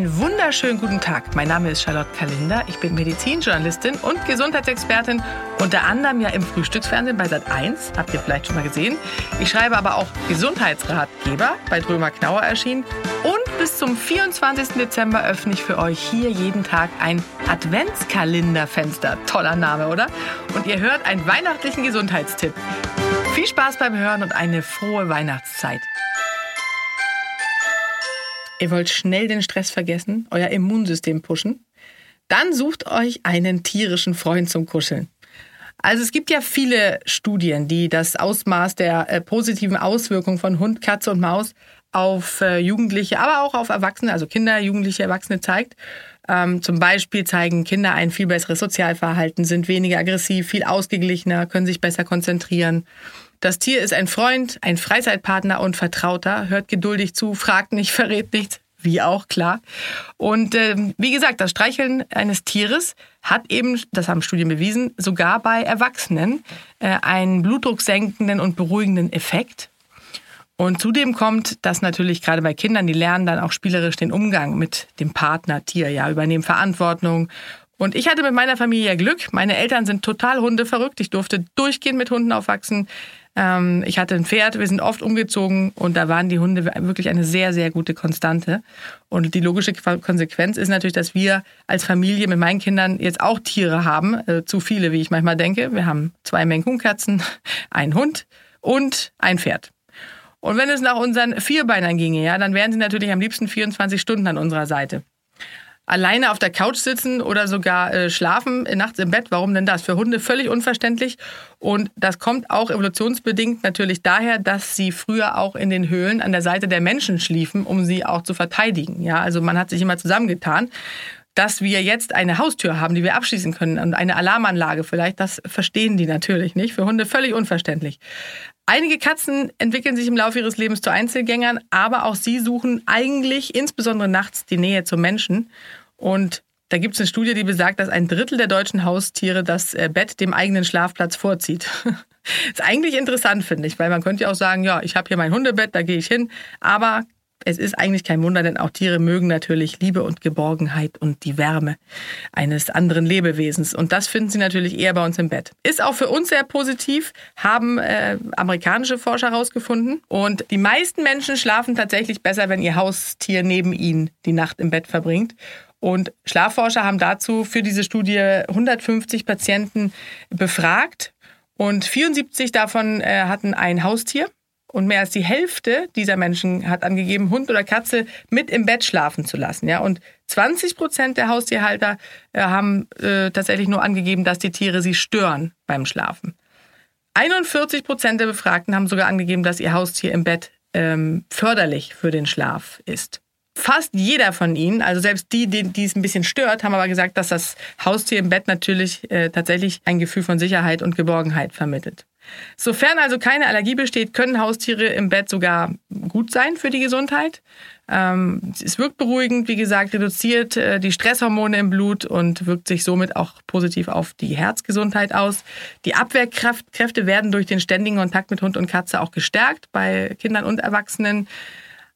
Einen wunderschönen guten Tag. Mein Name ist Charlotte Kalinder. Ich bin Medizinjournalistin und Gesundheitsexpertin, unter anderem ja im Frühstücksfernsehen bei Sat1, habt ihr vielleicht schon mal gesehen. Ich schreibe aber auch Gesundheitsratgeber bei Drömer Knauer erschienen und bis zum 24. Dezember öffne ich für euch hier jeden Tag ein Adventskalenderfenster. Toller Name, oder? Und ihr hört einen weihnachtlichen Gesundheitstipp. Viel Spaß beim Hören und eine frohe Weihnachtszeit. Ihr wollt schnell den Stress vergessen, euer Immunsystem pushen? Dann sucht euch einen tierischen Freund zum Kuscheln. Also es gibt ja viele Studien, die das Ausmaß der äh, positiven Auswirkungen von Hund, Katze und Maus auf äh, Jugendliche, aber auch auf Erwachsene, also Kinder, Jugendliche, Erwachsene zeigt. Ähm, zum Beispiel zeigen Kinder ein viel besseres Sozialverhalten, sind weniger aggressiv, viel ausgeglichener, können sich besser konzentrieren. Das Tier ist ein Freund, ein Freizeitpartner und Vertrauter, hört geduldig zu, fragt nicht, verrät nichts, wie auch, klar. Und äh, wie gesagt, das Streicheln eines Tieres hat eben, das haben Studien bewiesen, sogar bei Erwachsenen äh, einen blutdrucksenkenden und beruhigenden Effekt. Und zudem kommt, dass natürlich gerade bei Kindern, die lernen dann auch spielerisch den Umgang mit dem Partner, Tier, ja, übernehmen Verantwortung. Und ich hatte mit meiner Familie Glück. Meine Eltern sind total hundeverrückt. Ich durfte durchgehend mit Hunden aufwachsen. Ähm, ich hatte ein Pferd, wir sind oft umgezogen und da waren die Hunde wirklich eine sehr, sehr gute Konstante. Und die logische Konsequenz ist natürlich, dass wir als Familie mit meinen Kindern jetzt auch Tiere haben. Äh, zu viele, wie ich manchmal denke. Wir haben zwei Mengenkatzen, einen Hund und ein Pferd. Und wenn es nach unseren Vierbeinern ginge, ja, dann wären sie natürlich am liebsten 24 Stunden an unserer Seite alleine auf der Couch sitzen oder sogar äh, schlafen nachts im Bett. Warum denn das? Für Hunde völlig unverständlich. Und das kommt auch evolutionsbedingt natürlich daher, dass sie früher auch in den Höhlen an der Seite der Menschen schliefen, um sie auch zu verteidigen. Ja, also man hat sich immer zusammengetan. Dass wir jetzt eine Haustür haben, die wir abschließen können und eine Alarmanlage vielleicht, das verstehen die natürlich nicht. Für Hunde völlig unverständlich. Einige Katzen entwickeln sich im Laufe ihres Lebens zu Einzelgängern, aber auch sie suchen eigentlich insbesondere nachts die Nähe zum Menschen. Und da gibt es eine Studie, die besagt, dass ein Drittel der deutschen Haustiere das äh, Bett dem eigenen Schlafplatz vorzieht. ist eigentlich interessant, finde ich, weil man könnte ja auch sagen, ja, ich habe hier mein Hundebett, da gehe ich hin. Aber es ist eigentlich kein Wunder, denn auch Tiere mögen natürlich Liebe und Geborgenheit und die Wärme eines anderen Lebewesens. Und das finden sie natürlich eher bei uns im Bett. Ist auch für uns sehr positiv, haben äh, amerikanische Forscher herausgefunden. Und die meisten Menschen schlafen tatsächlich besser, wenn ihr Haustier neben ihnen die Nacht im Bett verbringt. Und Schlafforscher haben dazu für diese Studie 150 Patienten befragt und 74 davon äh, hatten ein Haustier. Und mehr als die Hälfte dieser Menschen hat angegeben, Hund oder Katze mit im Bett schlafen zu lassen. Ja? Und 20 Prozent der Haustierhalter äh, haben äh, tatsächlich nur angegeben, dass die Tiere sie stören beim Schlafen. 41 Prozent der Befragten haben sogar angegeben, dass ihr Haustier im Bett ähm, förderlich für den Schlaf ist. Fast jeder von ihnen, also selbst die, die, die es ein bisschen stört, haben aber gesagt, dass das Haustier im Bett natürlich äh, tatsächlich ein Gefühl von Sicherheit und Geborgenheit vermittelt. Sofern also keine Allergie besteht, können Haustiere im Bett sogar gut sein für die Gesundheit. Ähm, es wirkt beruhigend, wie gesagt, reduziert äh, die Stresshormone im Blut und wirkt sich somit auch positiv auf die Herzgesundheit aus. Die Abwehrkräfte werden durch den ständigen Kontakt mit Hund und Katze auch gestärkt bei Kindern und Erwachsenen.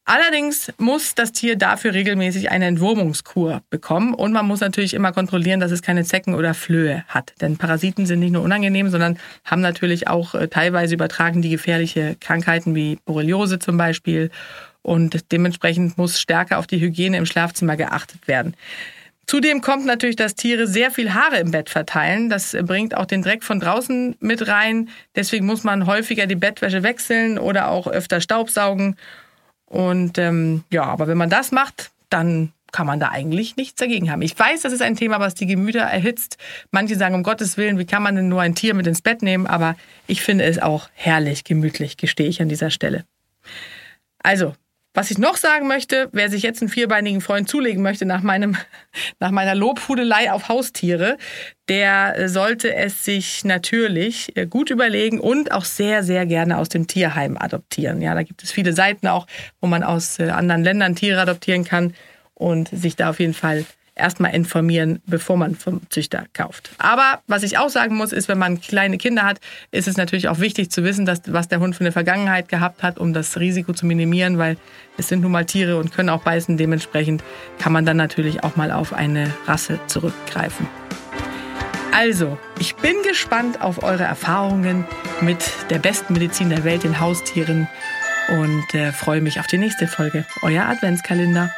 Allerdings muss das Tier dafür regelmäßig eine Entwurmungskur bekommen und man muss natürlich immer kontrollieren, dass es keine Zecken oder Flöhe hat. Denn Parasiten sind nicht nur unangenehm, sondern haben natürlich auch äh, teilweise übertragen die gefährliche Krankheiten wie Borreliose zum Beispiel und dementsprechend muss stärker auf die Hygiene im Schlafzimmer geachtet werden. Zudem kommt natürlich, dass Tiere sehr viel Haare im Bett verteilen. Das bringt auch den Dreck von draußen mit rein. Deswegen muss man häufiger die Bettwäsche wechseln oder auch öfter Staubsaugen. Und ähm, ja, aber wenn man das macht, dann kann man da eigentlich nichts dagegen haben. Ich weiß, das ist ein Thema, was die Gemüter erhitzt. Manche sagen, um Gottes Willen, wie kann man denn nur ein Tier mit ins Bett nehmen? Aber ich finde es auch herrlich gemütlich, gestehe ich an dieser Stelle. Also, was ich noch sagen möchte, wer sich jetzt einen vierbeinigen Freund zulegen möchte nach, meinem, nach meiner Lobhudelei auf Haustiere, der sollte es sich natürlich äh, gut überlegen und auch sehr, sehr gerne aus dem Tierheim adoptieren. Ja, da gibt es viele Seiten auch, wo man aus äh, anderen Ländern Tiere adoptieren kann und sich da auf jeden Fall erstmal informieren, bevor man vom Züchter kauft. Aber was ich auch sagen muss, ist, wenn man kleine Kinder hat, ist es natürlich auch wichtig zu wissen, dass, was der Hund für eine Vergangenheit gehabt hat, um das Risiko zu minimieren, weil es sind nun mal Tiere und können auch beißen. Dementsprechend kann man dann natürlich auch mal auf eine Rasse zurückgreifen. Also, ich bin gespannt auf eure Erfahrungen mit der besten Medizin der Welt, den Haustieren und äh, freue mich auf die nächste Folge. Euer Adventskalender.